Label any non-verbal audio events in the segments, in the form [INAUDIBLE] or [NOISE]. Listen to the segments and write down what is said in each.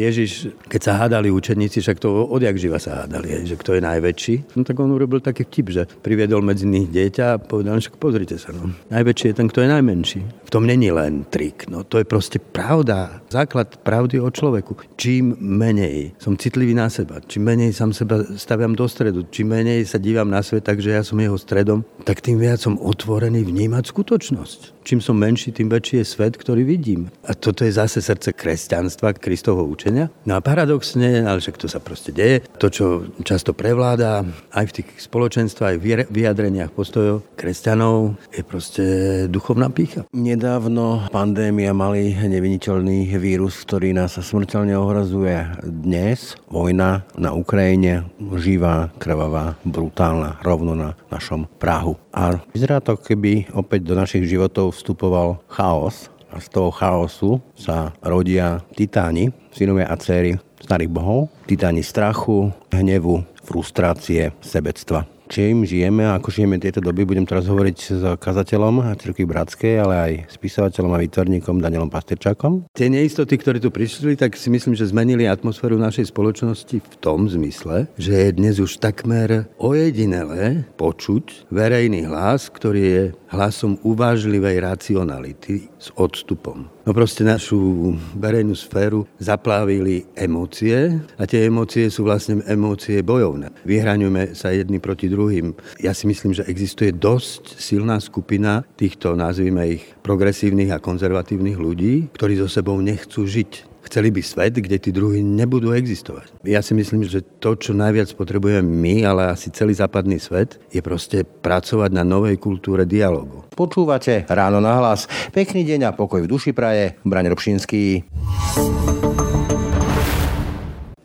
Ježiš, keď sa hádali učeníci, však to odjak živa sa hádali, že kto je najväčší, no tak on urobil taký vtip, že priviedol medzi nich dieťa a povedal, však pozrite sa, no. Najväčší je ten, kto je najmenší. V tom není len trik, no to je proste pravda, základ pravdy o človeku. Čím menej som citlivý na seba, čím menej sam seba staviam do stredu, čím menej sa dívam na svet, takže ja som jeho stredom, tak tým viac som otvorený vnímať skutočnosť. Čím som menší, tým väčší je svet, ktorý vidím. A toto je zase srdce kresťanstva, Kristovho učenia. No a paradoxne, ale však to sa proste deje, to, čo často prevláda aj v tých spoločenstvách, aj v vyjadreniach postojov kresťanov, je proste duchovná pícha. Nedávno pandémia mali neviniteľný vírus, ktorý nás smrteľne ohrazuje dnes. Vojna na Ukrajine, živá, krvavá, brutálna, rovno na našom Prahu. A vyzerá to, keby opäť do našich životov vstupoval chaos a z toho chaosu sa rodia titáni, synovia a céry starých bohov, titáni strachu, hnevu, frustrácie, sebectva čím žijeme a ako žijeme tieto doby. Budem teraz hovoriť s kazateľom Cirkvi Bratskej, ale aj spisovateľom a výtvarníkom Danielom Pasterčákom. Tie neistoty, ktoré tu prišli, tak si myslím, že zmenili atmosféru našej spoločnosti v tom zmysle, že je dnes už takmer ojedinelé počuť verejný hlas, ktorý je hlasom uvážlivej racionality s odstupom. No proste našu verejnú sféru zaplávili emócie a tie emócie sú vlastne emócie bojovné. Vyhraňujeme sa jedni proti druhým. Ja si myslím, že existuje dosť silná skupina týchto, nazvime ich, progresívnych a konzervatívnych ľudí, ktorí so sebou nechcú žiť chceli by svet, kde tí druhí nebudú existovať. Ja si myslím, že to, čo najviac potrebujeme my, ale asi celý západný svet, je proste pracovať na novej kultúre dialogu. Počúvate Ráno na hlas. Pekný deň a pokoj v duši praje. Braň Robšinský.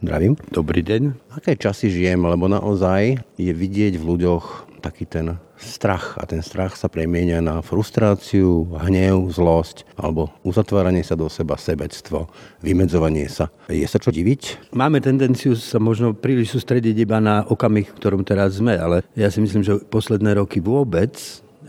Zdravím. Dobrý deň. Aké časy žijem, lebo naozaj je vidieť v ľuďoch taký ten strach a ten strach sa premieňa na frustráciu, hnev, zlosť alebo uzatváranie sa do seba, sebectvo, vymedzovanie sa. Je sa čo diviť? Máme tendenciu sa možno príliš sústrediť iba na okamih, v ktorom teraz sme, ale ja si myslím, že posledné roky vôbec,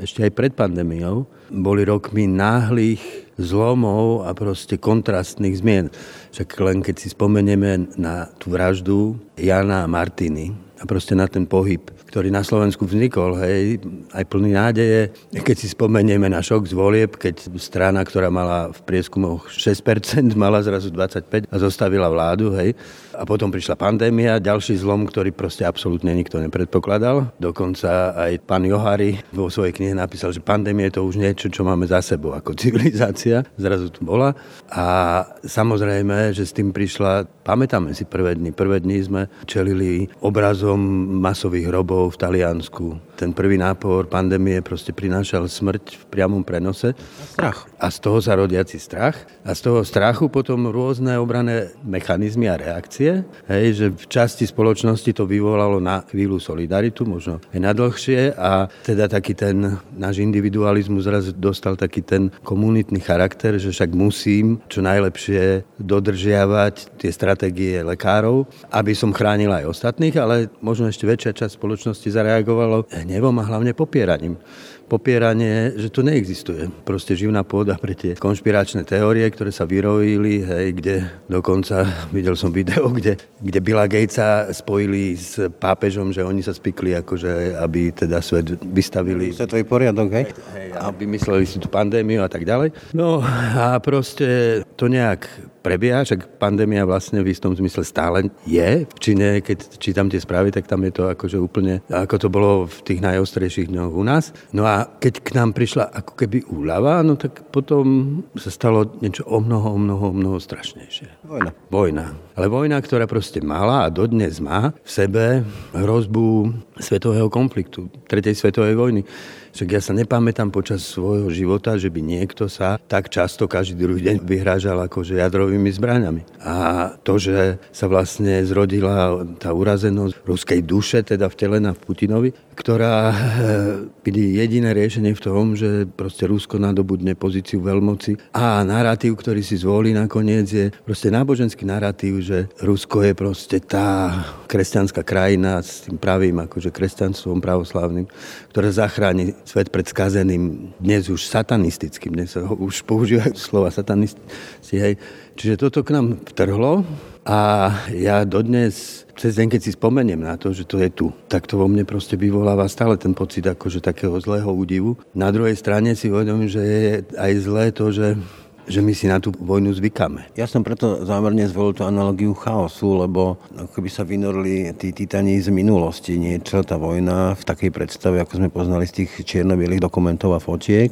ešte aj pred pandémiou, boli rokmi náhlych zlomov a proste kontrastných zmien. Však len keď si spomenieme na tú vraždu Jana a Martiny a proste na ten pohyb ktorý na Slovensku vznikol, hej, aj plný nádeje. Keď si spomenieme na šok z volieb, keď strana, ktorá mala v prieskumoch 6%, [LAUGHS] mala zrazu 25% a zostavila vládu, hej. A potom prišla pandémia, ďalší zlom, ktorý proste absolútne nikto nepredpokladal. Dokonca aj pán Johari vo svojej knihe napísal, že pandémia je to už niečo, čo máme za sebou ako [LAUGHS] civilizácia. Zrazu tu bola. A samozrejme, že s tým prišla, pamätáme si prvé dny. Prvé dny sme čelili obrazom masových hrobov v Taliansku. Ten prvý nápor pandémie proste prinášal smrť v priamom prenose. Strach. A z toho sa rodiaci strach. A z toho strachu potom rôzne obrané mechanizmy a reakcie. Hej, že v časti spoločnosti to vyvolalo na chvíľu solidaritu, možno aj na dlhšie. A teda taký ten náš individualizmus zrazu dostal taký ten komunitný charakter, že však musím čo najlepšie dodržiavať tie stratégie lekárov, aby som chránil aj ostatných, ale možno ešte väčšia časť spoločnosti zareagovalo hnevom a hlavne popieraním popieranie, že to neexistuje. Proste živná pôda pre tie konšpiračné teórie, ktoré sa vyrojili, hej, kde dokonca videl som video, [LAUGHS] kde, kde Billa Gatesa spojili s pápežom, že oni sa spikli, akože, aby teda svet vystavili... Svetový poriadok, hej? hej a vymysleli si tú pandémiu a tak ďalej. No a proste to nejak prebieha, však pandémia vlastne v istom zmysle stále je. V Číne, keď čítam tie správy, tak tam je to akože úplne, ako to bolo v tých najostrejších dňoch u nás. No a keď k nám prišla ako keby úľava, no tak potom sa stalo niečo o mnoho, o mnoho, o mnoho strašnejšie. Vojna. Vojna. Ale vojna, ktorá proste mala a dodnes má v sebe hrozbu svetového konfliktu, tretej svetovej vojny. Však ja sa nepamätám počas svojho života, že by niekto sa tak často každý druhý deň vyhrážal akože jadrovými zbraňami. A to, že sa vlastne zrodila tá urazenosť ruskej duše, teda vtelená v Putinovi, ktorá eh, vidí jediné riešenie v tom, že proste Rusko nadobudne pozíciu veľmoci a narratív, ktorý si zvolí nakoniec je proste náboženský narratív, že Rusko je proste tá kresťanská krajina s tým pravým akože kresťanstvom pravoslavným, ktoré zachráni svet pred skazeným, dnes už satanistickým, dnes sa už používajú [LAUGHS] slova satanisti. Hej. Čiže toto k nám vtrhlo A ja dodnes cez deň, keď si spomeniem na to, že to je tu, tak to vo mne proste vyvoláva stále ten pocit akože takého zlého údivu. Na druhej strane si uvedomím, že je aj zlé to, že že my si na tú vojnu zvykáme. Ja som preto zámerne zvolil tú analogiu chaosu, lebo keby sa vynorili tí titani z minulosti, niečo, tá vojna v takej predstave, ako sme poznali z tých čierno dokumentov a fotiek,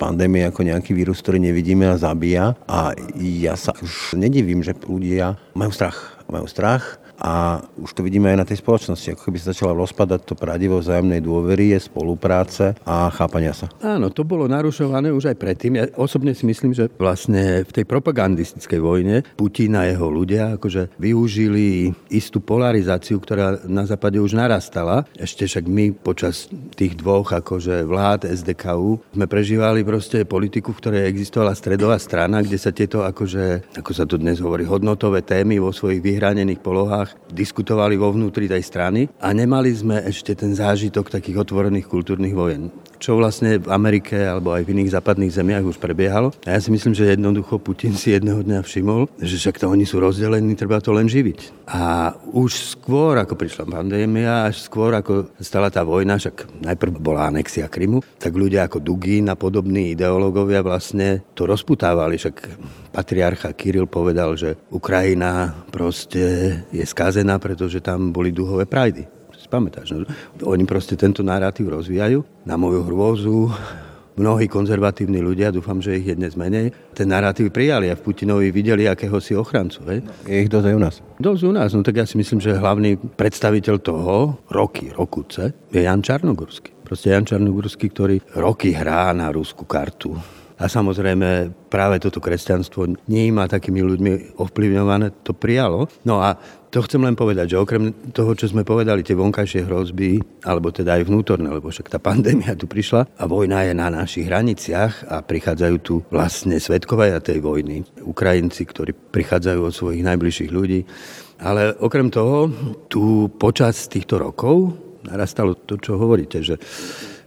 pandémia ako nejaký vírus, ktorý nevidíme a zabíja. A ja sa už nedivím, že ľudia majú strach. Majú strach a už to vidíme aj na tej spoločnosti, ako keby sa začala rozpadať to pradivo vzájomnej dôvery, spolupráce a chápania sa. Áno, to bolo narušované už aj predtým. Ja osobne si myslím, že vlastne v tej propagandistickej vojne Putin a jeho ľudia akože využili istú polarizáciu, ktorá na západe už narastala. Ešte však my počas tých dvoch akože vlád SDKU sme prežívali proste politiku, v ktorej existovala stredová strana, kde sa tieto akože, ako sa tu dnes hovorí, hodnotové témy vo svojich vyhranených polohách diskutovali vo vnútri tej strany a nemali sme ešte ten zážitok takých otvorených kultúrnych vojen čo vlastne v Amerike alebo aj v iných západných zemiach už prebiehalo. A ja si myslím, že jednoducho Putin si jedného dňa všimol, že však to oni sú rozdelení, treba to len živiť. A už skôr, ako prišla pandémia, až skôr, ako stala tá vojna, však najprv bola anexia Krymu, tak ľudia ako Dugin a podobní ideológovia vlastne to rozputávali. Však patriarcha Kiril povedal, že Ukrajina proste je skazená, pretože tam boli duhové prajdy pamätáš. No? Oni proste tento narratív rozvíjajú. Na moju hrôzu mnohí konzervatívni ľudia, dúfam, že ich je dnes menej, ten narratív prijali a v Putinovi videli akéhosi ochrancu. Hej? Je ich dosť aj u nás. Dosť u nás, no tak ja si myslím, že hlavný predstaviteľ toho, roky, rokuce, je Jan Čarnogurský. Proste Jan Čarnogurský, ktorý roky hrá na ruskú kartu a samozrejme práve toto kresťanstvo nie má takými ľuďmi ovplyvňované, to prijalo. No a to chcem len povedať, že okrem toho, čo sme povedali, tie vonkajšie hrozby, alebo teda aj vnútorné, lebo však tá [LAUGHS] pandémia tu prišla a vojna je na našich hraniciach a prichádzajú tu vlastne svetkovia tej vojny. Ukrajinci, ktorí prichádzajú od svojich najbližších ľudí. Ale okrem toho, tu počas týchto rokov narastalo to, čo hovoríte, že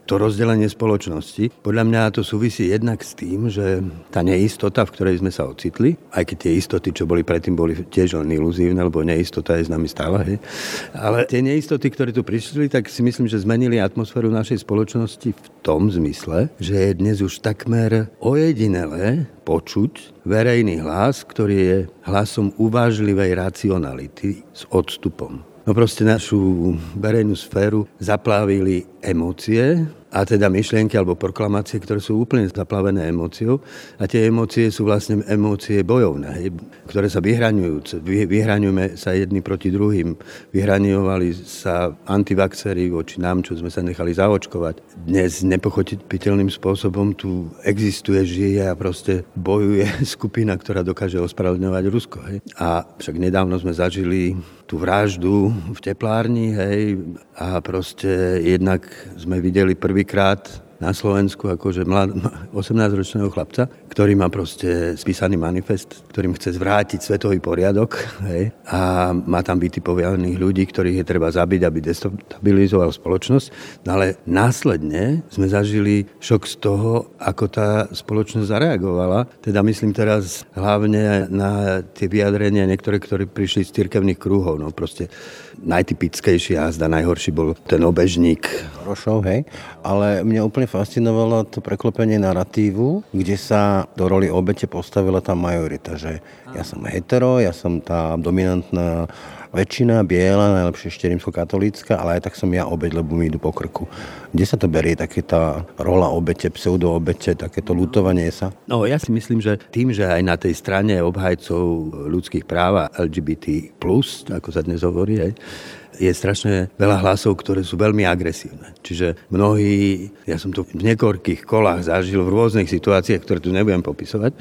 to rozdelenie spoločnosti. Podľa mňa to súvisí jednak s tým, že tá neistota, v ktorej sme sa ocitli, aj keď tie istoty, čo boli predtým, boli tiež len iluzívne, lebo neistota je s nami stále, hej. ale tie neistoty, ktoré tu prišli, tak si myslím, že zmenili atmosféru našej spoločnosti v tom zmysle, že je dnes už takmer ojedinelé počuť verejný hlas, ktorý je hlasom uvážlivej racionality s odstupom. No proste našu verejnú sféru zaplávili emócie a teda myšlienky alebo proklamácie, ktoré sú úplne zaplavené emóciou. A tie emócie sú vlastne emócie bojovné, ktoré sa vyhraňujú. Vyhraňujeme sa jedni proti druhým. Vyhraňovali sa antivaxery voči nám, čo sme sa nechali zaočkovať. Dnes nepochopiteľným spôsobom tu existuje, žije a proste bojuje [LAUGHS] skupina, ktorá dokáže ospravedlňovať Rusko. Hej. A však nedávno sme zažili tú vraždu v teplárni, hej, a proste jednak sme videli Alicrate na Slovensku akože 18-ročného chlapca, ktorý má proste spísaný manifest, ktorým chce zvrátiť svetový poriadok hej, a má tam vytipovaných ľudí, ktorých je treba zabiť, aby destabilizoval spoločnosť. No ale následne sme zažili šok z toho, ako tá spoločnosť zareagovala. Teda myslím teraz hlavne na tie vyjadrenia niektoré, ktorí prišli z cirkevných krúhov. No proste najtypickejší jazda, najhorší bol ten obežník. Rošov, hej. Ale mňa úplne fascinovalo to preklopenie narratívu, kde sa do roli obete postavila tá majorita, že ja som hetero, ja som tá dominantná väčšina, biela, najlepšie ešte rímsko-katolícka, ale aj tak som ja obeď, lebo mi idú po krku. Kde sa to berie, také tá rola obete, pseudo-obete, takéto lutovanie sa? No ja si myslím, že tým, že aj na tej strane obhajcov ľudských práv a LGBT+, ako sa dnes hovorí, aj, je strašne veľa hlasov, ktoré sú veľmi agresívne. Čiže mnohí, ja som to v niekoľkých kolách zažil v rôznych situáciách, ktoré tu nebudem popisovať,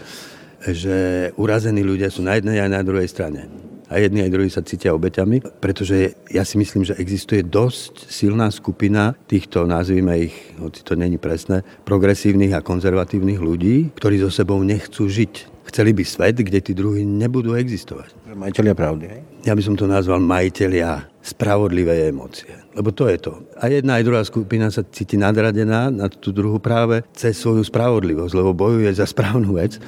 že urazení ľudia sú na jednej aj na druhej strane a jedni aj druhí sa cítia obeťami, pretože ja si myslím, že existuje dosť silná skupina týchto, nazvime ich, hoci to není presné, progresívnych a konzervatívnych ľudí, ktorí so sebou nechcú žiť. Chceli by svet, kde tí druhí nebudú existovať. Majiteľia pravdy, hej? Ja by som to nazval majiteľia spravodlivé emócie. Lebo to je to. A jedna aj druhá skupina sa cíti nadradená na tú druhú práve cez svoju spravodlivosť, lebo bojuje za správnu vec.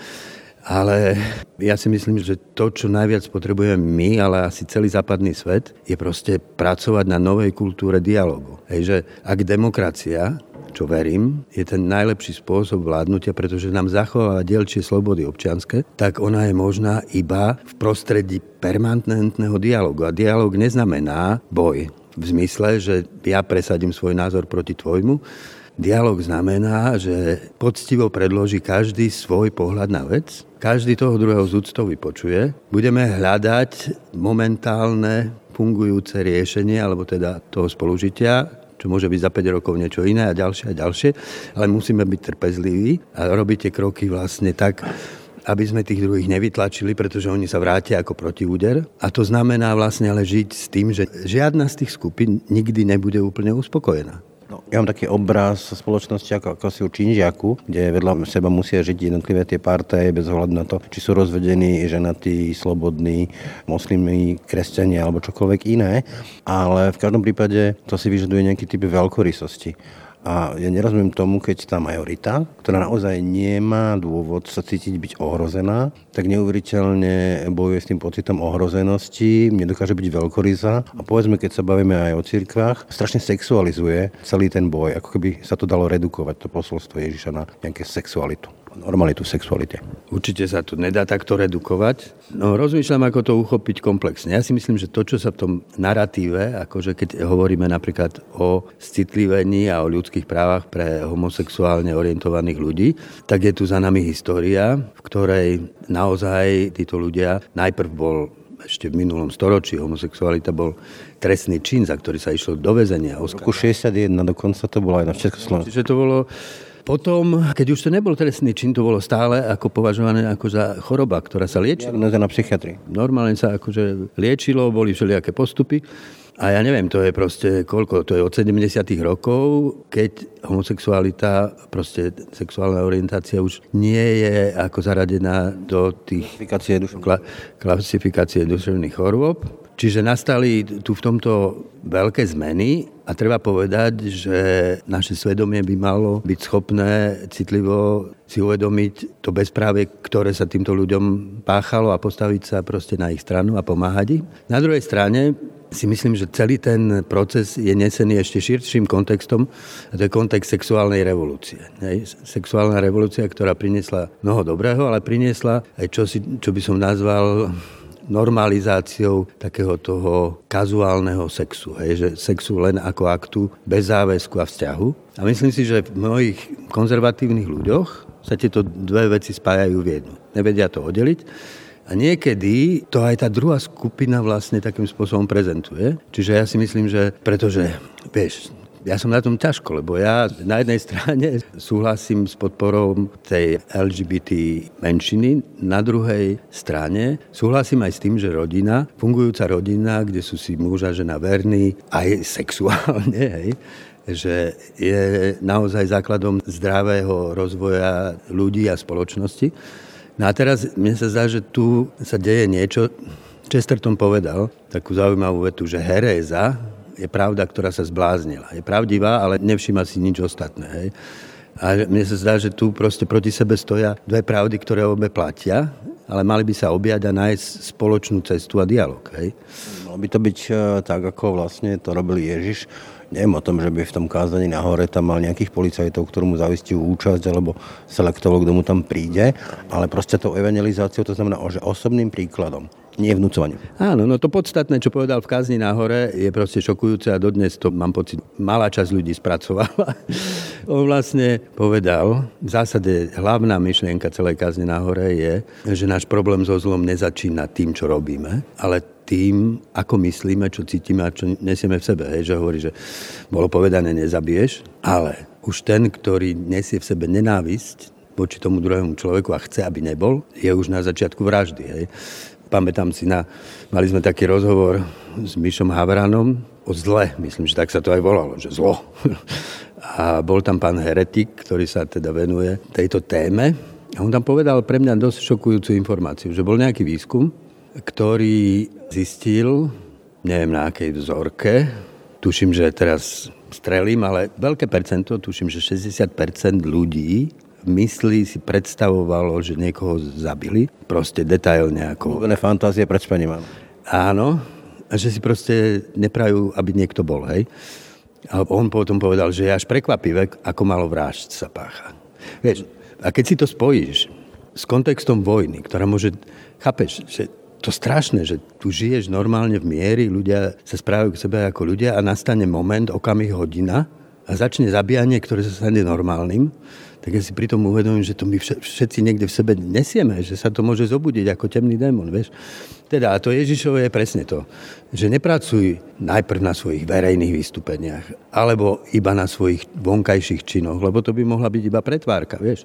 Ale ja si myslím, že to, čo najviac potrebujeme my, ale asi celý západný svet, je proste pracovať na novej kultúre dialogu. Hej, že ak demokracia čo verím, je ten najlepší spôsob vládnutia, pretože nám zachováva dielčie slobody občianske, tak ona je možná iba v prostredí permanentného dialogu. A dialog neznamená boj v zmysle, že ja presadím svoj názor proti tvojmu, Dialóg znamená, že poctivo predloží každý svoj pohľad na vec, každý toho druhého z úctou vypočuje. Budeme hľadať momentálne fungujúce riešenie, alebo teda toho spolužitia, čo môže byť za 5 rokov niečo iné a ďalšie a ďalšie, ale musíme byť trpezliví a robiť tie kroky vlastne tak, aby sme tých druhých nevytlačili, pretože oni sa vrátia ako protiúder. A to znamená vlastne ale žiť s tým, že žiadna z tých skupín nikdy nebude úplne uspokojená. Ja mám taký obraz spoločnosti ako, ako si u Činžiaku, kde vedľa seba musia žiť jednotlivé tie partaje bez ohľadu na to, či sú rozvedení, ženatí, slobodní, moslimy, kresťania alebo čokoľvek iné. Ale v každom prípade to si vyžaduje nejaký typ veľkorysosti. A ja nerozumiem tomu, keď tá majorita, ktorá naozaj nemá dôvod sa cítiť byť ohrozená, tak neuveriteľne bojuje s tým pocitom ohrozenosti, nedokáže byť veľkorysa a povedzme, keď sa bavíme aj o cirkvách, strašne sexualizuje celý ten boj, ako keby sa to dalo redukovať, to posolstvo Ježiša na nejaké sexualitu normalitu sexualite. Určite sa to nedá takto redukovať. No rozmýšľam, ako to uchopiť komplexne. Ja si myslím, že to, čo sa v tom narratíve, akože keď hovoríme napríklad o citlivení a o ľudských právach pre homosexuálne orientovaných ľudí, tak je tu za nami história, v ktorej naozaj títo ľudia najprv bol ešte v minulom storočí homosexualita bol trestný čin, za ktorý sa išlo do väzenia. V roku 61 dokonca to bolo aj na Československu. Čiže to bolo potom, keď už to nebol trestný čin, to bolo stále ako považované ako za choroba, ktorá sa liečila. na psychiatrii. Normálne sa akože liečilo, boli všelijaké postupy. A ja neviem, to je proste koľko, to je od 70 rokov, keď homosexualita, proste sexuálna orientácia už nie je ako zaradená do tých klasifikácie, kla, klasifikácie duševných chorôb. Čiže nastali tu v tomto veľké zmeny a treba povedať, že naše svedomie by malo byť schopné citlivo si uvedomiť to bezpráve, ktoré sa týmto ľuďom páchalo a postaviť sa proste na ich stranu a pomáhať im. Na druhej strane si myslím, že celý ten proces je nesený ešte širším kontextom a to je kontext sexuálnej revolúcie. Sexuálna revolúcia, ktorá priniesla mnoho dobrého, ale priniesla aj čosi, čo by som nazval normalizáciou takého toho kazuálneho sexu. Hej, že sexu len ako aktu, bez záväzku a vzťahu. A myslím si, že v mnohých konzervatívnych ľuďoch sa tieto dve veci spájajú v jednu. Nevedia to oddeliť. A niekedy to aj tá druhá skupina vlastne takým spôsobom prezentuje. Čiže ja si myslím, že pretože, vieš, ja som na tom ťažko, lebo ja na jednej strane súhlasím s podporou tej LGBT menšiny, na druhej strane súhlasím aj s tým, že rodina, fungujúca rodina, kde sú si muž a žena verní, aj sexuálne, [LAUGHS] hej, že je naozaj základom zdravého rozvoja ľudí a spoločnosti. No a teraz mne sa zdá, že tu sa deje niečo, Chesterton povedal takú zaujímavú vetu, že heréza je pravda, ktorá sa zbláznila. Je pravdivá, ale nevšíma si nič ostatné. Hej. A mne sa zdá, že tu proste proti sebe stoja dve pravdy, ktoré obe platia, ale mali by sa objať a nájsť spoločnú cestu a dialog. Hej. Malo by to byť e, tak, ako vlastne to robil Ježiš. Neviem o tom, že by v tom kázaní nahore tam mal nejakých policajtov, ktorú mu zavistil účasť alebo selektovalo, kto mu tam príde, ale proste tou evangelizáciou to znamená, že osobným príkladom nie vnúcovanie. Áno, no to podstatné, čo povedal v Kazni nahore, je proste šokujúce a dodnes to, mám pocit, malá časť ľudí spracovala. [LAUGHS] On vlastne povedal, v zásade hlavná myšlienka celej Kazni nahore je, že náš problém so zlom nezačína tým, čo robíme, ale tým, ako myslíme, čo cítime a čo nesieme v sebe. Hej, že hovorí, že bolo povedané, nezabiješ, ale už ten, ktorý nesie v sebe nenávisť voči tomu druhému človeku a chce, aby nebol, je už na začiatku vraždy. Hej. Pamätám si na, mali sme taký rozhovor s Mišom Havranom o zle, myslím, že tak sa to aj volalo, že zlo. [LAUGHS] A bol tam pán Heretik, ktorý sa teda venuje tejto téme. A on tam povedal pre mňa dosť šokujúcu informáciu, že bol nejaký výskum, ktorý zistil, neviem na akej vzorke, tuším, že teraz strelím, ale veľké percento, tuším, že 60% ľudí mysli si predstavovalo, že niekoho zabili, proste detailne ako... Uvedené fantázie pred spaním, áno. a že si proste neprajú, aby niekto bol, hej. A on potom povedal, že je až prekvapivé, ako malo vražd sa pácha. Vieš, a keď si to spojíš s kontextom vojny, ktorá môže, chápeš, že to strašné, že tu žiješ normálne v miery, ľudia sa správajú k sebe ako ľudia a nastane moment, okamih, hodina a začne zabíjanie, ktoré sa stane normálnym, tak ja si pritom uvedomím, že to my všetci niekde v sebe nesieme, že sa to môže zobudiť ako temný démon, vieš. Teda, a to Ježišové je presne to, že nepracuj najprv na svojich verejných vystúpeniach, alebo iba na svojich vonkajších činoch, lebo to by mohla byť iba pretvárka, vieš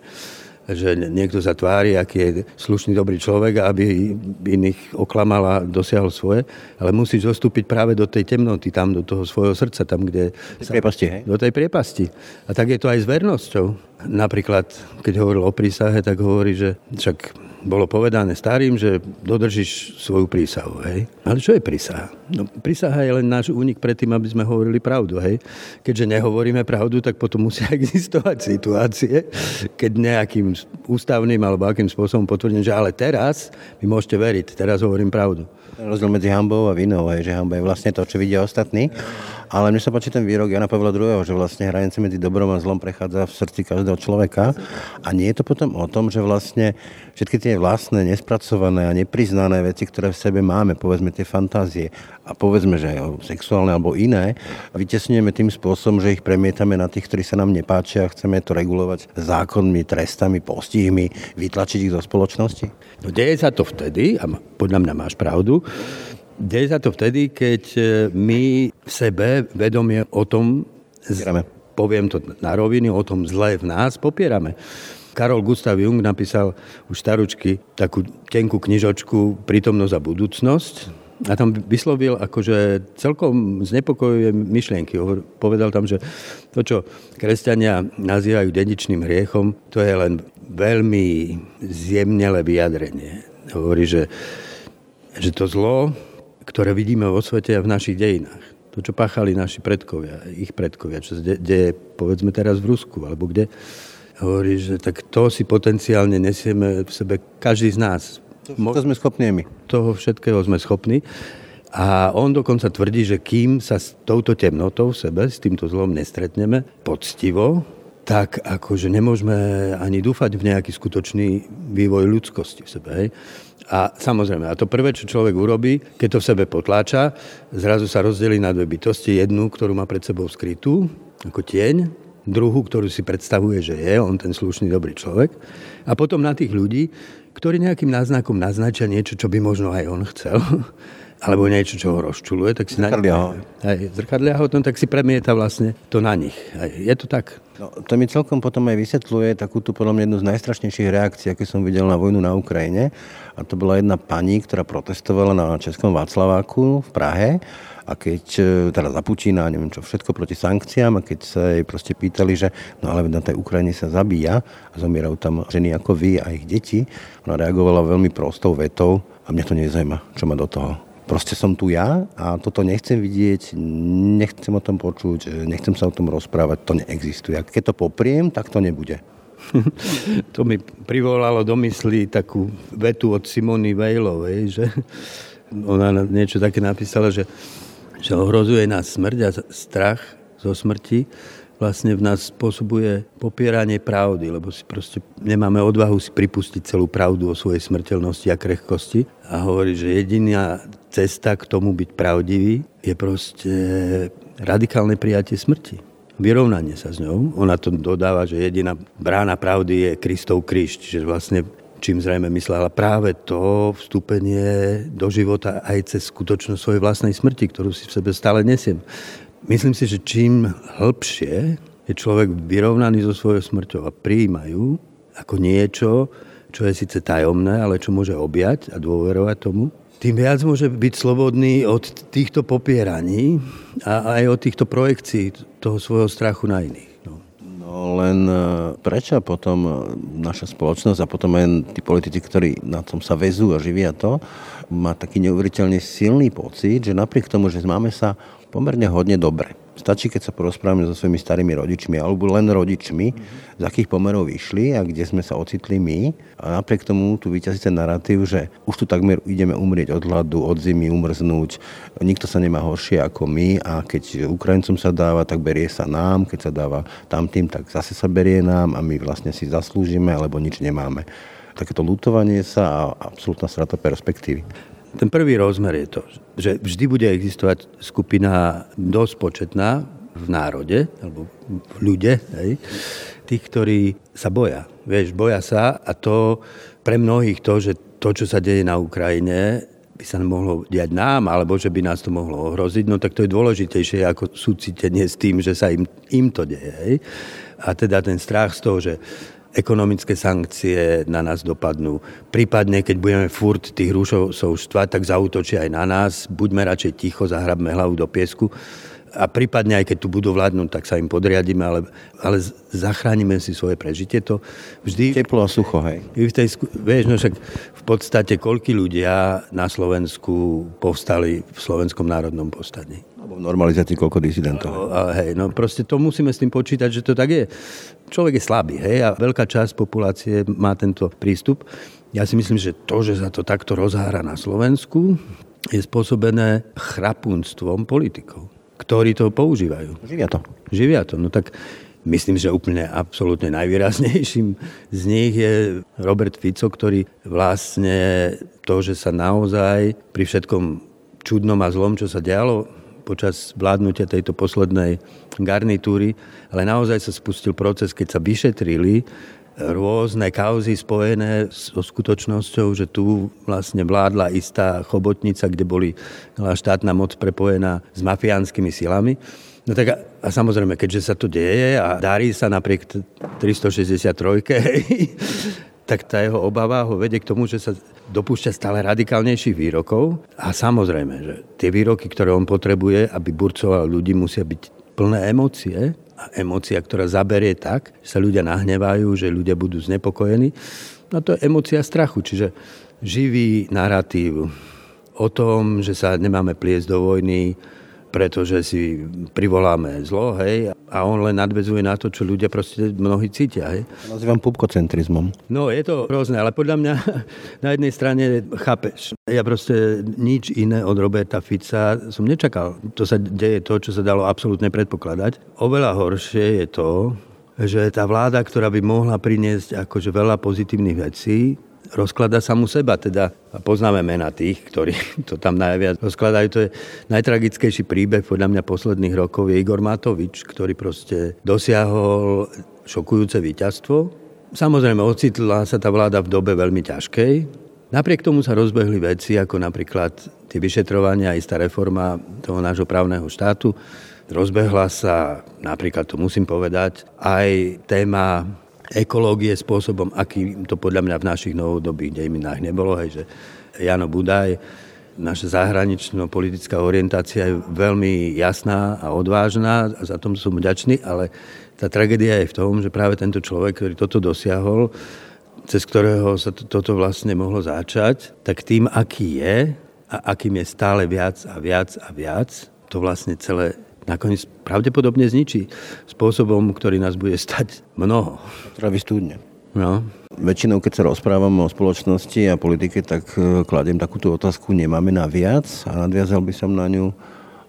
že niekto sa tvári, aký je slušný, dobrý človek, aby iných oklamal a dosiahol svoje, ale musíš zostúpiť práve do tej temnoty, tam do toho svojho srdca, tam, kde... Sa, priepasti, hej? Do tej priepasti. A tak je to aj s vernosťou. Napríklad, keď hovoril o prísahe, tak hovorí, že však bolo povedané starým, že dodržíš svoju prísahu. Hej? Ale čo je prísaha? No, prísaha je len náš únik pred tým, aby sme hovorili pravdu. Hej? Keďže nehovoríme pravdu, tak potom musia [LAUGHS] existovať situácie, keď nejakým ústavným alebo akým spôsobom potvrdím, že ale teraz mi môžete veriť, teraz hovorím pravdu. Rozdiel medzi hambou a vinou je, že hamba je vlastne to, čo vidia ostatní. Ale mne sa páči ten výrok Jana Pavla II, že vlastne hranice medzi dobrom a zlom prechádza v srdci každého človeka. A nie je to potom o tom, že vlastne všetky tie vlastné, nespracované a nepriznané veci, ktoré v sebe máme, povedzme tie fantázie a povedzme, že sexuálne alebo iné, vytesňujeme tým spôsobom, že ich premietame na tých, ktorí sa nám nepáčia a chceme to regulovať zákonmi, trestami, postihmi, vytlačiť ich do spoločnosti? No deje sa to vtedy, a podľa mňa máš pravdu, deje sa to vtedy, keď e, my v sebe vedomie o tom, Popierame. poviem to na roviny, o tom zlé v nás popierame. Karol Gustav Jung napísal už staručky takú tenkú knižočku Prítomnosť a budúcnosť. A tam vyslovil akože celkom znepokojuje myšlienky. Povedal tam, že to, čo kresťania nazývajú dedičným hriechom, to je len veľmi zjemnelé vyjadrenie. Hovorí, že, že to zlo, ktoré vidíme vo svete a v našich dejinách, to, čo páchali naši predkovia, ich predkovia, čo sa deje, povedzme teraz v Rusku, alebo kde, hovorí, že tak to si potenciálne nesieme v sebe každý z nás. To, to sme schopní my. Toho všetkého sme schopní. A on dokonca tvrdí, že kým sa s touto temnotou v sebe, s týmto zlom nestretneme poctivo, tak akože nemôžeme ani dúfať v nejaký skutočný vývoj ľudskosti v sebe. Hej? A samozrejme, a to prvé, čo človek urobí, keď to v sebe potláča, zrazu sa rozdelí na dve bytosti. Jednu, ktorú má pred sebou skrytú, ako tieň, druhú, ktorú si predstavuje, že je on ten slušný, dobrý človek. A potom na tých ľudí, ktorí nejakým náznakom naznačia niečo, čo by možno aj on chcel, [LAUGHS] alebo niečo, čo ho rozčuluje, tak si zrkadlia ho. Aj, zrkadlia ho, no, tak si premieta vlastne to na nich. Aj, je to tak. No, to mi celkom potom aj vysvetľuje takúto podľa mňa jednu z najstrašnejších reakcií, aké som videl na vojnu na Ukrajine. A to bola jedna pani, ktorá protestovala na Českom Václaváku v Prahe. A keď, e, teda za neviem čo, všetko proti sankciám. A keď sa jej proste pýtali, že no ale na tej Ukrajine sa zabíja a zomierajú tam ženy ako vy a ich deti, ona reagovala veľmi prostou vetou. A mňa to nezaujíma, čo má do toho proste som tu ja a toto nechcem vidieť, nechcem o tom počuť, nechcem sa o tom rozprávať, to neexistuje. A keď to popriem, tak to nebude. [LAUGHS] to mi privolalo do mysli takú vetu od Simony Vejlovej, že ona niečo také napísala, že, že ohrozuje nás smrť a strach zo smrti vlastne v nás spôsobuje popieranie pravdy, lebo si proste nemáme odvahu si pripustiť celú pravdu o svojej smrteľnosti a krehkosti. A hovorí, že jediná cesta k tomu byť pravdivý je proste radikálne prijatie smrti. Vyrovnanie sa s ňou. Ona to dodáva, že jediná brána pravdy je Kristov kríž, čiže vlastne čím zrejme myslela práve to vstúpenie do života aj cez skutočnosť svojej vlastnej smrti, ktorú si v sebe stále nesiem. Myslím si, že čím hĺbšie je človek vyrovnaný so svojou smrťou a prijímajú ako niečo, čo je síce tajomné, ale čo môže objať a dôverovať tomu, tým viac môže byť slobodný od týchto popieraní a aj od týchto projekcií toho svojho strachu na iných. No. no len e, prečo potom e, naša spoločnosť a potom aj tí politici, ktorí na tom sa vezú a živia to, má taký neuveriteľne silný pocit, že napriek tomu, že máme sa pomerne hodne dobre Stačí, keď sa porozprávame so svojimi starými rodičmi alebo len rodičmi, mm-hmm. z akých pomerov vyšli a kde sme sa ocitli my. A napriek tomu tu vyťazí ten narratív, že už tu takmer ideme umrieť od hladu, od zimy, umrznúť. Nikto sa nemá horšie ako my a keď Ukrajincom sa dáva, tak berie sa nám. Keď sa dáva tamtým, tak zase sa berie nám a my vlastne si zaslúžime, alebo nič nemáme takéto lutovanie sa a absolútna strata perspektívy. Ten prvý rozmer je to, že vždy bude existovať skupina dosť početná v národe, alebo v ľude, hej, tých, ktorí sa boja. Vieš, boja sa a to pre mnohých to, že to, čo sa deje na Ukrajine, by sa mohlo diať nám, alebo že by nás to mohlo ohroziť, no tak to je dôležitejšie ako súcitenie s tým, že sa im, im to deje. Hej. A teda ten strach z toho, že ekonomické sankcie na nás dopadnú. Prípadne, keď budeme furt tých rúšov štvať, tak zautočia aj na nás. Buďme radšej ticho, zahrabme hlavu do piesku. A prípadne aj keď tu budú vládnuť, tak sa im podriadíme, ale, ale zachránime si svoje prežitie. To vždy... Teplo a sucho, hej. V tej, vieš, no však v podstate koľky ľudia na Slovensku povstali v Slovenskom národnom povstaní? Alebo v normalizácii koľko disidentov. No, hej, no proste to musíme s tým počítať, že to tak je človek je slabý, hej, a veľká časť populácie má tento prístup. Ja si myslím, že to, že sa to takto rozhára na Slovensku, je spôsobené chrapunstvom politikov, ktorí to používajú. Živia to. Živia to. No tak myslím, že úplne absolútne najvýraznejším z nich je Robert Fico, ktorý vlastne to, že sa naozaj pri všetkom čudnom a zlom, čo sa dialo počas vládnutia tejto poslednej garnitúry, ale naozaj sa spustil proces, keď sa vyšetrili rôzne kauzy spojené so skutočnosťou, že tu vlastne vládla istá chobotnica, kde boli štátna moc prepojená s mafiánskymi silami. No tak a, a samozrejme, keďže sa to deje a darí sa napriek 363, [LAUGHS] tak tá jeho obava ho vedie k tomu, že sa dopúšťa stále radikálnejších výrokov. A samozrejme, že tie výroky, ktoré on potrebuje, aby burcoval ľudí, musia byť plné emócie. A emócia, ktorá zaberie tak, že sa ľudia nahnevajú, že ľudia budú znepokojení. No to je emócia strachu, čiže živý narratív o tom, že sa nemáme pliesť do vojny, pretože si privoláme zlo, hej, a on len nadvezuje na to, čo ľudia proste mnohí cítia, hej. Nazývam pupkocentrizmom. No, je to rôzne, ale podľa mňa na jednej strane chápeš. Ja proste nič iné od Roberta Fica som nečakal. To sa deje to, čo sa dalo absolútne predpokladať. Oveľa horšie je to, že tá vláda, ktorá by mohla priniesť akože veľa pozitívnych vecí, rozklada samu seba. Teda poznáme mena tých, ktorí [LAUGHS] to tam najviac rozkladajú. To je najtragickejší príbeh podľa mňa posledných rokov je Igor Matovič, ktorý proste dosiahol šokujúce víťazstvo. Samozrejme, ocitla sa tá vláda v dobe veľmi ťažkej. Napriek tomu sa rozbehli veci, ako napríklad tie vyšetrovania, istá reforma toho nášho právneho štátu. Rozbehla sa, napríklad to musím povedať, aj téma ekológie spôsobom, aký to podľa mňa v našich novodobých dejminách nebolo. Hej, že Jano Budaj, naša zahranično-politická orientácia je veľmi jasná a odvážna a za tom som vďačný, ale tá tragédia je v tom, že práve tento človek, ktorý toto dosiahol, cez ktorého sa to, toto vlastne mohlo začať, tak tým, aký je a akým je stále viac a viac a viac, to vlastne celé nakoniec pravdepodobne zničí spôsobom, ktorý nás bude stať mnoho. Travy studne. No. Väčšinou, keď sa rozprávam o spoločnosti a politike, tak e, kladiem takúto otázku, nemáme na viac a nadviazal by som na ňu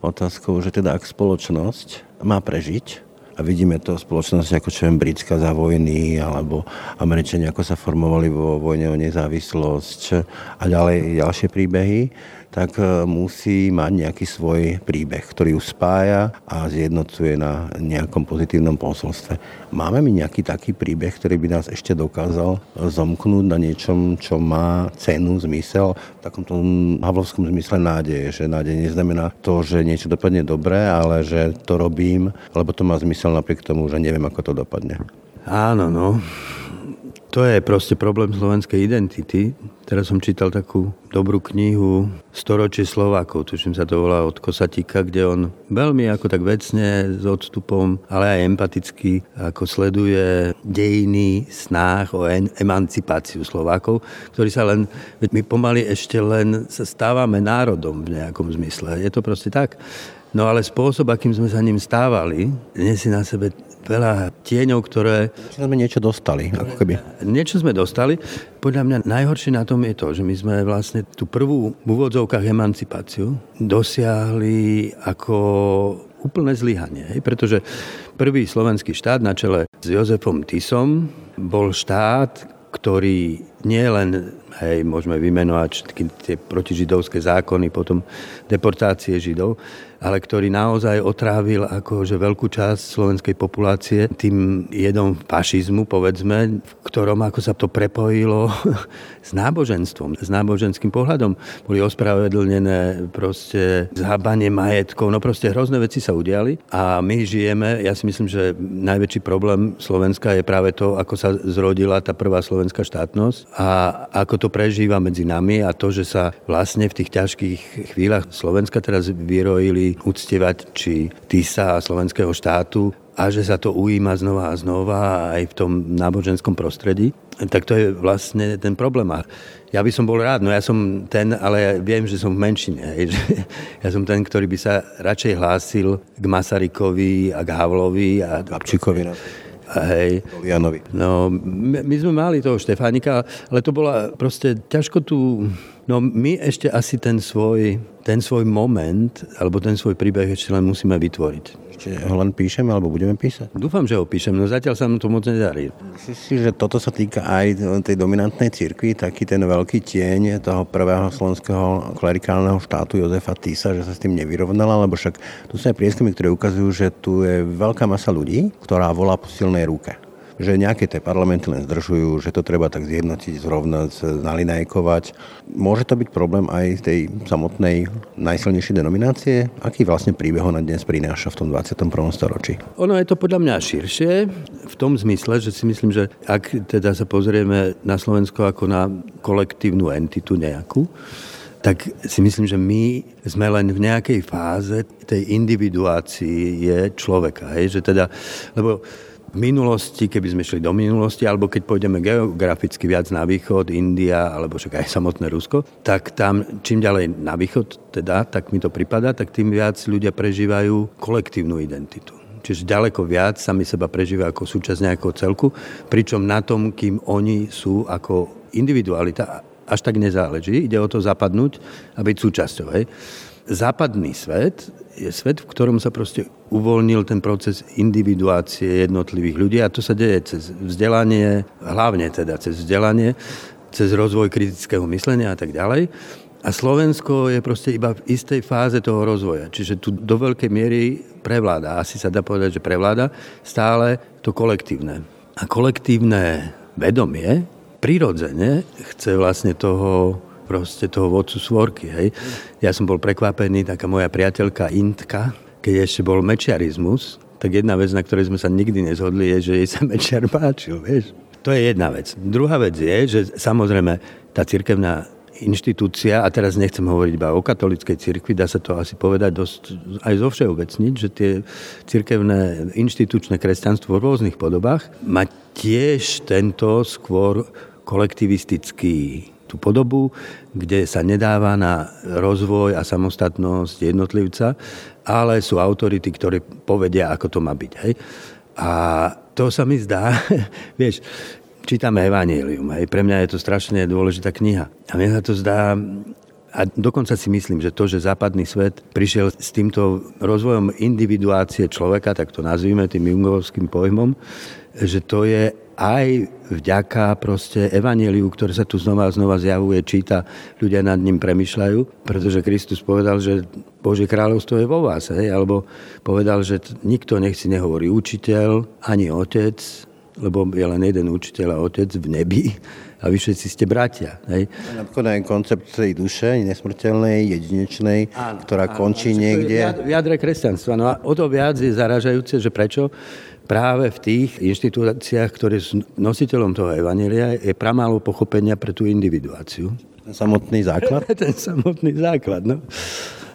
otázkou, že teda ak spoločnosť má prežiť, a vidíme to v spoločnosti ako čo viem, britská za vojny, alebo Američania, ako sa formovali vo vojne o nezávislosť a ďalej ďalšie príbehy, tak e, musí mať nejaký svoj príbeh, ktorý ju spája a zjednocuje na nejakom pozitívnom posolstve. Máme mi nejaký taký príbeh, ktorý by nás ešte dokázal zomknúť na niečom, čo má cenu, zmysel, v takomto havlovskom zmysle nádeje, že nádej neznamená to, že niečo dopadne dobre, ale že to robím, lebo to má zmysel napriek tomu, že neviem, ako to dopadne. Áno, no. To je proste problém slovenskej identity. Teraz som čítal takú dobrú knihu Storočie Slovákov, tuším sa to volá od Kosatika, kde on veľmi ako tak vecne s odstupom, ale aj empaticky ako sleduje dejiny, snách o emancipáciu Slovákov, ktorí sa len, my pomaly ešte len sa stávame národom v nejakom zmysle. Je to proste tak. No ale spôsob, akým sme sa ním stávali, nesie na sebe veľa tieňov, ktoré... Sme niečo dostali, ako keby. Niečo sme dostali. Podľa mňa najhoršie na tom je to, že my sme vlastne tú prvú v úvodzovkách emancipáciu dosiahli ako úplné zlyhanie. Hej? Pretože prvý slovenský štát na čele s Jozefom Tisom bol štát, ktorý nie len, hej, môžeme vymenovať všetky tie protižidovské zákony, potom deportácie židov, ale ktorý naozaj otrávil akože veľkú časť slovenskej populácie tým jedom fašizmu, povedzme, v ktorom ako sa to prepojilo [LAUGHS] s náboženstvom, s náboženským pohľadom. Boli ospravedlnené proste zhábanie majetkov, no proste hrozné veci sa udiali a my žijeme, ja si myslím, že najväčší problém Slovenska je práve to, ako sa zrodila tá prvá slovenská štátnosť a ako to prežíva medzi nami a to, že sa vlastne v tých ťažkých chvíľach Slovenska teraz vyrojili uctievať či Tisa a slovenského štátu a že sa to ujíma znova a znova aj v tom náboženskom prostredí, tak to je vlastne ten problém. A ja by som bol rád, no ja som ten, ale ja viem, že som v menšine. Hej, [LAUGHS] že ja som ten, ktorý by sa radšej hlásil k Masarykovi a k Havlovi a Gabčíkovi. No. Hej. Janovi. No, my, my sme mali toho Štefánika, ale to bola proste ťažko tu... No my ešte asi ten svoj, ten svoj moment, alebo ten svoj príbeh ešte len musíme vytvoriť. Ešte ho len píšeme, alebo budeme písať? Dúfam, že ho píšem, no zatiaľ sa mu to moc nedarí. Myslíš si, že toto sa týka aj tej dominantnej cirkvi, taký ten veľký tieň toho prvého slovenského klerikálneho štátu Jozefa Tisa, že sa s tým nevyrovnala, lebo však tu sú aj prieskumy, ktoré ukazujú, že tu je veľká masa ľudí, ktorá volá po silnej ruke že nejaké tie parlamenty len zdržujú, že to treba tak zjednotiť, zrovnať, nalinajkovať. Môže to byť problém aj tej samotnej najsilnejšej denominácie? Aký vlastne príbeh ona dnes prináša v tom 21. storočí? Ono je to podľa mňa širšie v tom zmysle, že si myslím, že ak teda sa pozrieme na Slovensko ako na kolektívnu entitu nejakú, tak si myslím, že my sme len v nejakej fáze tej individuácii je človeka. Hej? Že teda, lebo minulosti, keby sme šli do minulosti, alebo keď pôjdeme geograficky viac na východ, India, alebo však aj samotné Rusko, tak tam čím ďalej na východ, teda, tak mi to pripada, tak tým viac ľudia prežívajú kolektívnu identitu. Čiže ďaleko viac sami seba prežívajú ako súčasť nejakého celku, pričom na tom, kým oni sú ako individualita, až tak nezáleží. Ide o to zapadnúť a byť súčasťou. Hej. Západný svet je svet, v ktorom sa proste uvoľnil ten proces individuácie jednotlivých ľudí a to sa deje cez vzdelanie, hlavne teda cez vzdelanie, cez rozvoj kritického myslenia a tak ďalej. A Slovensko je proste iba v istej fáze toho rozvoja. Čiže tu do veľkej miery prevláda, asi sa dá povedať, že prevláda stále to kolektívne. A kolektívne vedomie prirodzene chce vlastne toho proste toho vodcu svorky. Hej. Ja som bol prekvapený, taká moja priateľka Intka, keď ešte bol mečiarizmus, tak jedna vec, na ktorej sme sa nikdy nezhodli, je, že jej sa [LAUGHS] mečiar páčil. Vieš. To je jedna vec. Druhá vec je, že samozrejme tá cirkevná inštitúcia, a teraz nechcem hovoriť iba o katolickej cirkvi, dá sa to asi povedať dosť aj zo všeobecniť, že tie cirkevné inštitúčne kresťanstvo v rôznych podobách má tiež tento skôr kolektivistický tú podobu, kde sa nedáva na rozvoj a samostatnosť jednotlivca, ale sú autority, ktoré povedia, ako to má byť. Hej? A to sa mi zdá, [LAUGHS] vieš, čítame Evangelium, hej? pre mňa je to strašne dôležitá kniha. A mne sa to zdá, a dokonca si myslím, že to, že západný svet prišiel s týmto rozvojom individuácie človeka, tak to nazvime tým jungovským pojmom, že to je aj vďaka proste evaneliu, ktoré sa tu znova a znova zjavuje, číta, ľudia nad ním premyšľajú, pretože Kristus povedal, že Božie kráľovstvo je vo vás, hej? alebo povedal, že nikto nech si nehovorí učiteľ, ani otec, lebo je len jeden učiteľ a otec v nebi a vy všetci ste bratia. Hej? Napríklad aj koncept tej duše, nesmrteľnej, jedinečnej, áno, ktorá áno, končí áno, niekde. V jadre kresťanstva. No a o to viac je zaražajúce, že prečo? práve v tých inštitúciách, ktoré sú nositeľom toho evanelia, je pramálo pochopenia pre tú individuáciu. Ten samotný základ? [LAUGHS] Ten samotný základ, no.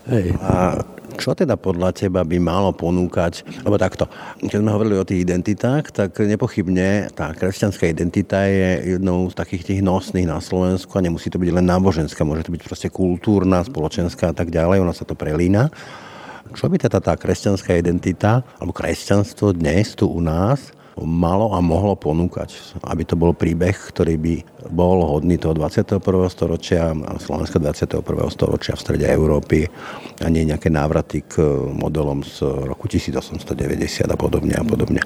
Hej. A čo teda podľa teba by malo ponúkať? Lebo takto, keď sme hovorili o tých identitách, tak nepochybne tá kresťanská identita je jednou z takých tých nosných na Slovensku a nemusí to byť len náboženská, môže to byť proste kultúrna, spoločenská a tak ďalej, ona sa to prelína. Čo by teda tá kresťanská identita, alebo kresťanstvo dnes tu u nás malo a mohlo ponúkať, aby to bol príbeh, ktorý by bol hodný toho 21. storočia, Slovenska 21. storočia v strede Európy a nie nejaké návraty k modelom z roku 1890 a podobne a podobne.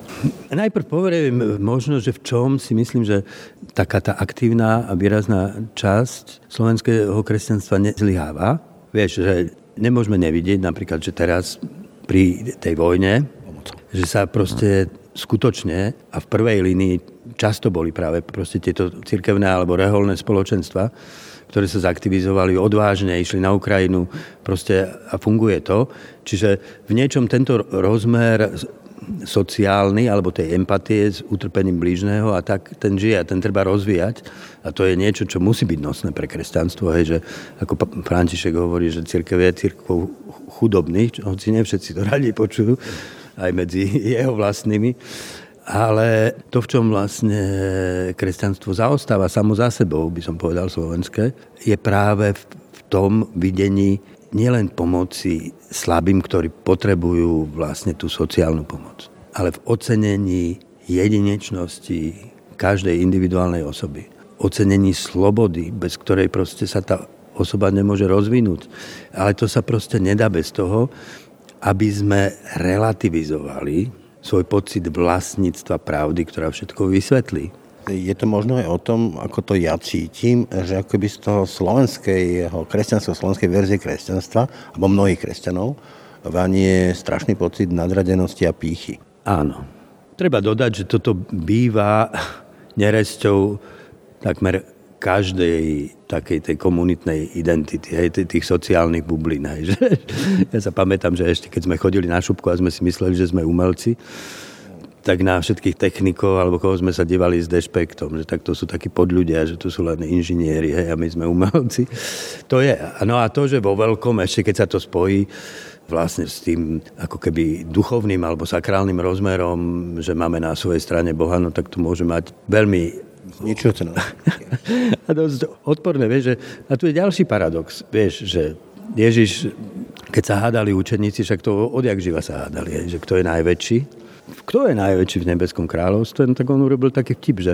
Najprv poviem možno, že v čom si myslím, že taká tá aktívna a výrazná časť slovenského kresťanstva nezlyháva. Vieš, že nemôžeme nevidieť napríklad, že teraz pri tej vojne, že sa proste skutočne a v prvej línii často boli práve proste tieto cirkevné alebo reholné spoločenstva, ktoré sa zaktivizovali odvážne, išli na Ukrajinu proste a funguje to. Čiže v niečom tento rozmer sociálny alebo tej empatie s utrpením blížneho a tak ten žije a ten treba rozvíjať a to je niečo, čo musí byť nosné pre kresťanstvo, hej, že ako František hovorí, že církev je církvou chudobných, hoci ne všetci to radi počujú, aj medzi [LAUGHS] jeho vlastnými. Ale to, v čom vlastne kresťanstvo zaostáva samo za sebou, by som povedal slovenské, je práve v tom videní nielen pomoci slabým, ktorí potrebujú vlastne tú sociálnu pomoc, ale v ocenení jedinečnosti každej individuálnej osoby. Ocenení slobody, bez ktorej proste sa tá osoba nemôže rozvinúť. Ale to sa proste nedá bez toho, aby sme relativizovali svoj pocit vlastníctva pravdy, ktorá všetko vysvetlí. Je to možno aj o tom, ako to ja cítim, že akoby z toho slovenského kresťanstva, slovenskej verzie kresťanstva, alebo mnohých kresťanov, vanie strašný pocit nadradenosti a pýchy. Áno. Treba dodať, že toto býva neresťou takmer každej takej tej komunitnej identity, hej, tých sociálnych bublín. Hej, [LAUGHS] že? Ja sa pamätám, že ešte keď sme chodili na šupku a sme si mysleli, že sme umelci, tak na všetkých technikov, alebo koho sme sa divali s dešpektom, že tak to sú takí podľudia, že tu sú len inžinieri, hej, a my sme umelci. To je. No a to, že vo veľkom, ešte keď sa to spojí, vlastne s tým ako keby duchovným alebo sakrálnym rozmerom, že máme na svojej strane Boha, no tak to môže mať veľmi Niečo to [LAUGHS] A dosť odporné, vieš, že, a tu je ďalší paradox, vieš, že Ježiš, keď sa hádali učeníci, však to odjak živa sa hádali, že kto je najväčší, kto je najväčší v nebeskom kráľovstve, no tak on urobil taký vtip, že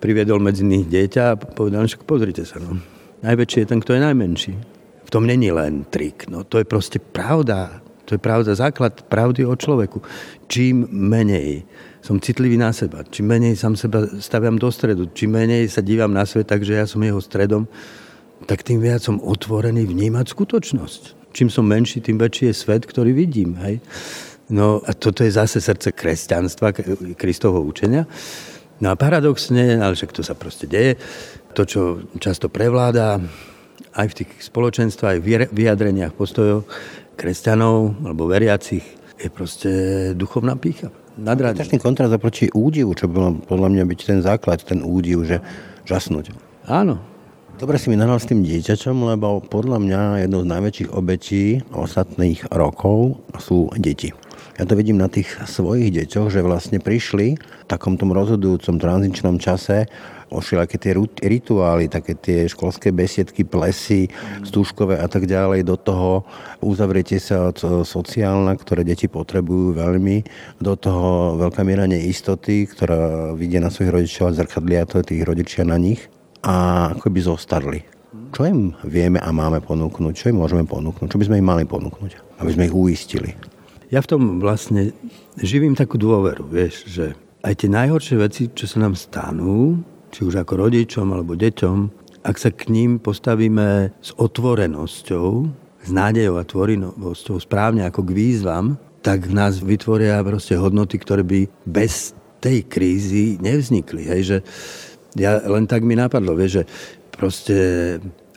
priviedol medzi nich dieťa a povedal, že pozrite sa, no. Najväčší je ten, kto je najmenší. V tom není len trik, no to je proste pravda. To je pravda, základ pravdy o človeku. Čím menej som citlivý na seba. Čím menej sám seba staviam do stredu, čím menej sa dívam na svet, takže ja som jeho stredom, tak tým viac som otvorený vnímať skutočnosť. Čím som menší, tým väčší je svet, ktorý vidím. Hej? No a toto je zase srdce kresťanstva, Kristovho učenia. No a paradoxne, ale však to sa proste deje, to, čo často prevláda aj v tých spoločenstvách, aj v vyjadreniach postojov kresťanov alebo veriacich, je proste duchovná pícha nadradí. Taký kontrast oproti údivu, čo by podľa mňa byť ten základ, ten údiv, že žasnúť. Áno. Dobre si mi nahral s tým dieťačom, lebo podľa mňa jednou z najväčších obetí ostatných rokov sú deti. Ja to vidím na tých svojich deťoch, že vlastne prišli v takom tom rozhodujúcom tranzičnom čase o všelijaké tie rituály, také tie školské besiedky, plesy, stúškové a tak ďalej. Do toho uzavriete sa od sociálna, ktoré deti potrebujú veľmi. Do toho veľká miera neistoty, ktorá vidia na svojich rodičov a zrkadlia to tých rodičia na nich. A ako by zostarli. Čo im vieme a máme ponúknuť? Čo im môžeme ponúknuť? Čo by sme im mali ponúknuť? Aby sme ich uistili. Ja v tom vlastne živím takú dôveru, vieš, že aj tie najhoršie veci, čo sa nám stanú, či už ako rodičom alebo deťom, ak sa k ním postavíme s otvorenosťou, s nádejou a tvorinovosťou správne ako k výzvam, tak v nás vytvoria proste hodnoty, ktoré by bez tej krízy nevznikli. Hej, že ja len tak mi napadlo, vieš, že proste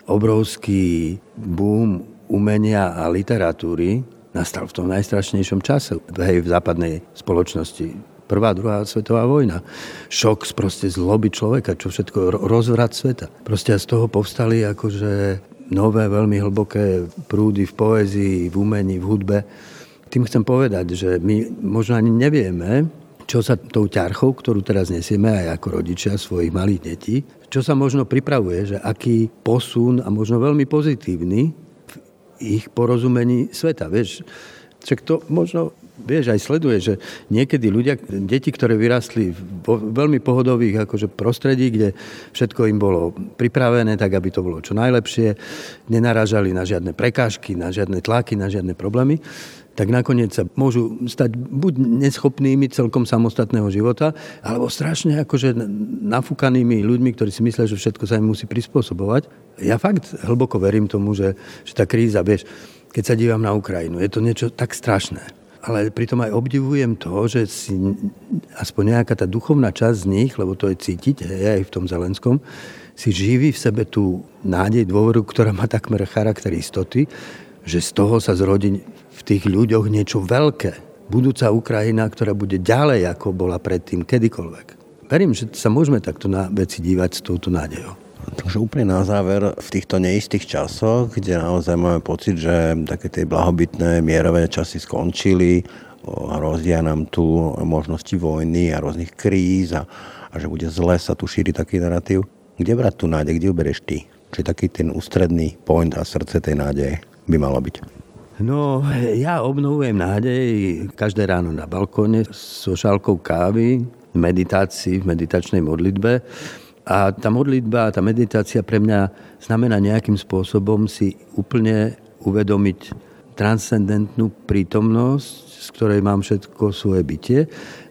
obrovský boom umenia a literatúry nastal v tom najstrašnejšom čase hej, v západnej spoločnosti prvá, druhá svetová vojna. Šok z proste zloby človeka, čo všetko, rozvrat sveta. Proste z toho povstali akože nové, veľmi hlboké prúdy v poézii, v umení, v hudbe. Tým chcem povedať, že my možno ani nevieme, čo sa tou ťarchou, ktorú teraz nesieme aj ako rodičia svojich malých detí, čo sa možno pripravuje, že aký posun a možno veľmi pozitívny v ich porozumení sveta. Vieš, Však to možno vieš, aj sleduje, že niekedy ľudia, deti, ktoré vyrastli vo veľmi pohodových akože prostredí, kde všetko im bolo pripravené, tak aby to bolo čo najlepšie, nenaražali na žiadne prekážky, na žiadne tlaky, na žiadne problémy, tak nakoniec sa môžu stať buď neschopnými celkom samostatného života, alebo strašne akože nafúkanými ľuďmi, ktorí si myslia, že všetko sa im musí prispôsobovať. Ja fakt hlboko verím tomu, že, že tá kríza, vieš, keď sa dívam na Ukrajinu, je to niečo tak strašné ale pritom aj obdivujem to, že si aspoň nejaká tá duchovná časť z nich, lebo to je cítiť aj v tom Zelenskom, si živí v sebe tú nádej, dôveru, ktorá má takmer charakter istoty, že z toho sa zrodí v tých ľuďoch niečo veľké. Budúca Ukrajina, ktorá bude ďalej, ako bola predtým kedykoľvek. Verím, že sa môžeme takto na veci dívať s touto nádejou. Takže úplne na záver, v týchto neistých časoch, kde naozaj máme pocit, že také tie blahobytné mierové časy skončili, hrozia nám tu možnosti vojny a rôznych kríz a, a že bude zle sa tu šíri taký narratív. Kde brať tu nádej, kde uberieš ty? Či taký ten ústredný point a srdce tej nádeje by malo byť? No, ja obnovujem nádej každé ráno na balkóne so šálkou kávy, meditácii, v meditačnej modlitbe a tá modlitba, tá meditácia pre mňa znamená nejakým spôsobom si úplne uvedomiť transcendentnú prítomnosť, z ktorej mám všetko svoje bytie.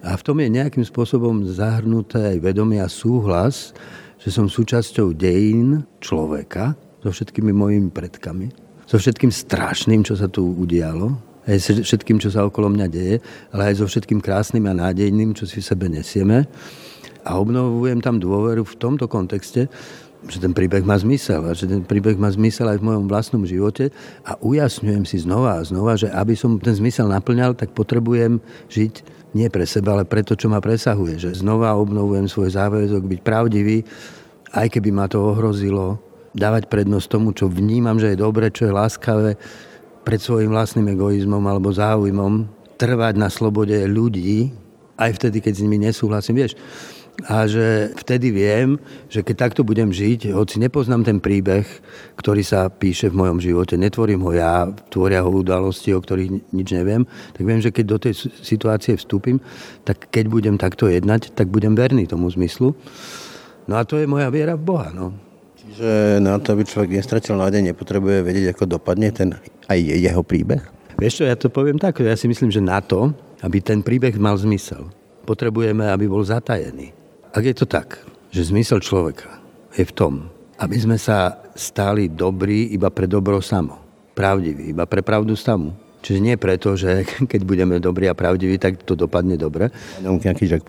A v tom je nejakým spôsobom zahrnuté aj vedomie a súhlas, že som súčasťou dejín človeka so všetkými mojimi predkami, so všetkým strašným, čo sa tu udialo, aj všetkým, čo sa okolo mňa deje, ale aj so všetkým krásnym a nádejným, čo si v sebe nesieme a obnovujem tam dôveru v tomto kontexte, že ten príbeh má zmysel a že ten príbeh má zmysel aj v mojom vlastnom živote a ujasňujem si znova a znova, že aby som ten zmysel naplňal, tak potrebujem žiť nie pre seba, ale pre to, čo ma presahuje. Že znova obnovujem svoj záväzok byť pravdivý, aj keby ma to ohrozilo, dávať prednosť tomu, čo vnímam, že je dobre, čo je láskavé, pred svojim vlastným egoizmom alebo záujmom, trvať na slobode ľudí, aj vtedy, keď s nimi nesúhlasím. Vieš, a že vtedy viem, že keď takto budem žiť, hoci nepoznám ten príbeh, ktorý sa píše v mojom živote, netvorím ho ja, tvoria ho udalosti, o ktorých nič neviem, tak viem, že keď do tej situácie vstúpim, tak keď budem takto jednať, tak budem verný tomu zmyslu. No a to je moja viera v Boha. No. Čiže na to, aby človek nestratil nádej, nepotrebuje vedieť, ako dopadne ten aj jeho príbeh? Vieš čo, ja to poviem tak, ja si myslím, že na to, aby ten príbeh mal zmysel, potrebujeme, aby bol zatajený. Ak je to tak, že zmysel človeka je v tom, aby sme sa stali dobrí iba pre dobro samo, pravdiví, iba pre pravdu samu. Čiže nie preto, že [LAUGHS] keď budeme dobrí a pravdiví, tak to dopadne dobre.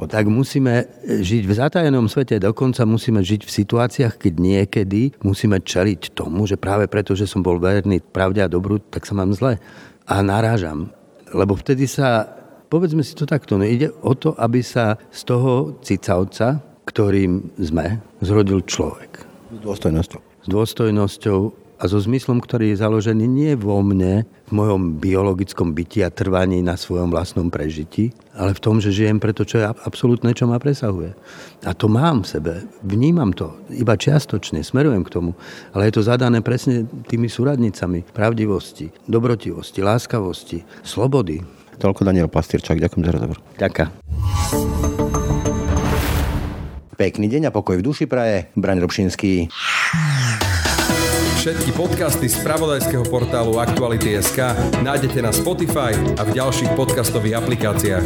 Tak musíme žiť v zatajenom svete, dokonca musíme žiť v situáciách, keď niekedy musíme čeliť tomu, že práve preto, že som bol verný pravde a dobru, tak sa mám zle. A narážam. Lebo vtedy sa povedzme si to takto, no ide o to, aby sa z toho cicavca, ktorým sme, zrodil človek. S dôstojnosťou. S dôstojnosťou a so zmyslom, ktorý je založený nie vo mne, v mojom biologickom byti a trvaní na svojom vlastnom prežití, ale v tom, že žijem preto, čo je absolútne, čo ma presahuje. A to mám v sebe, vnímam to, iba čiastočne, smerujem k tomu, ale je to zadané presne tými súradnicami pravdivosti, dobrotivosti, láskavosti, slobody, Toľko Daniel Pastierčák, ďakujem za rozhovor. Ďakujem. Pekný deň a pokoj v duši praje. Braň Robšinský. Všetky podcasty z pravodajského portálu Aktuality.sk nájdete na Spotify a v ďalších podcastových aplikáciách.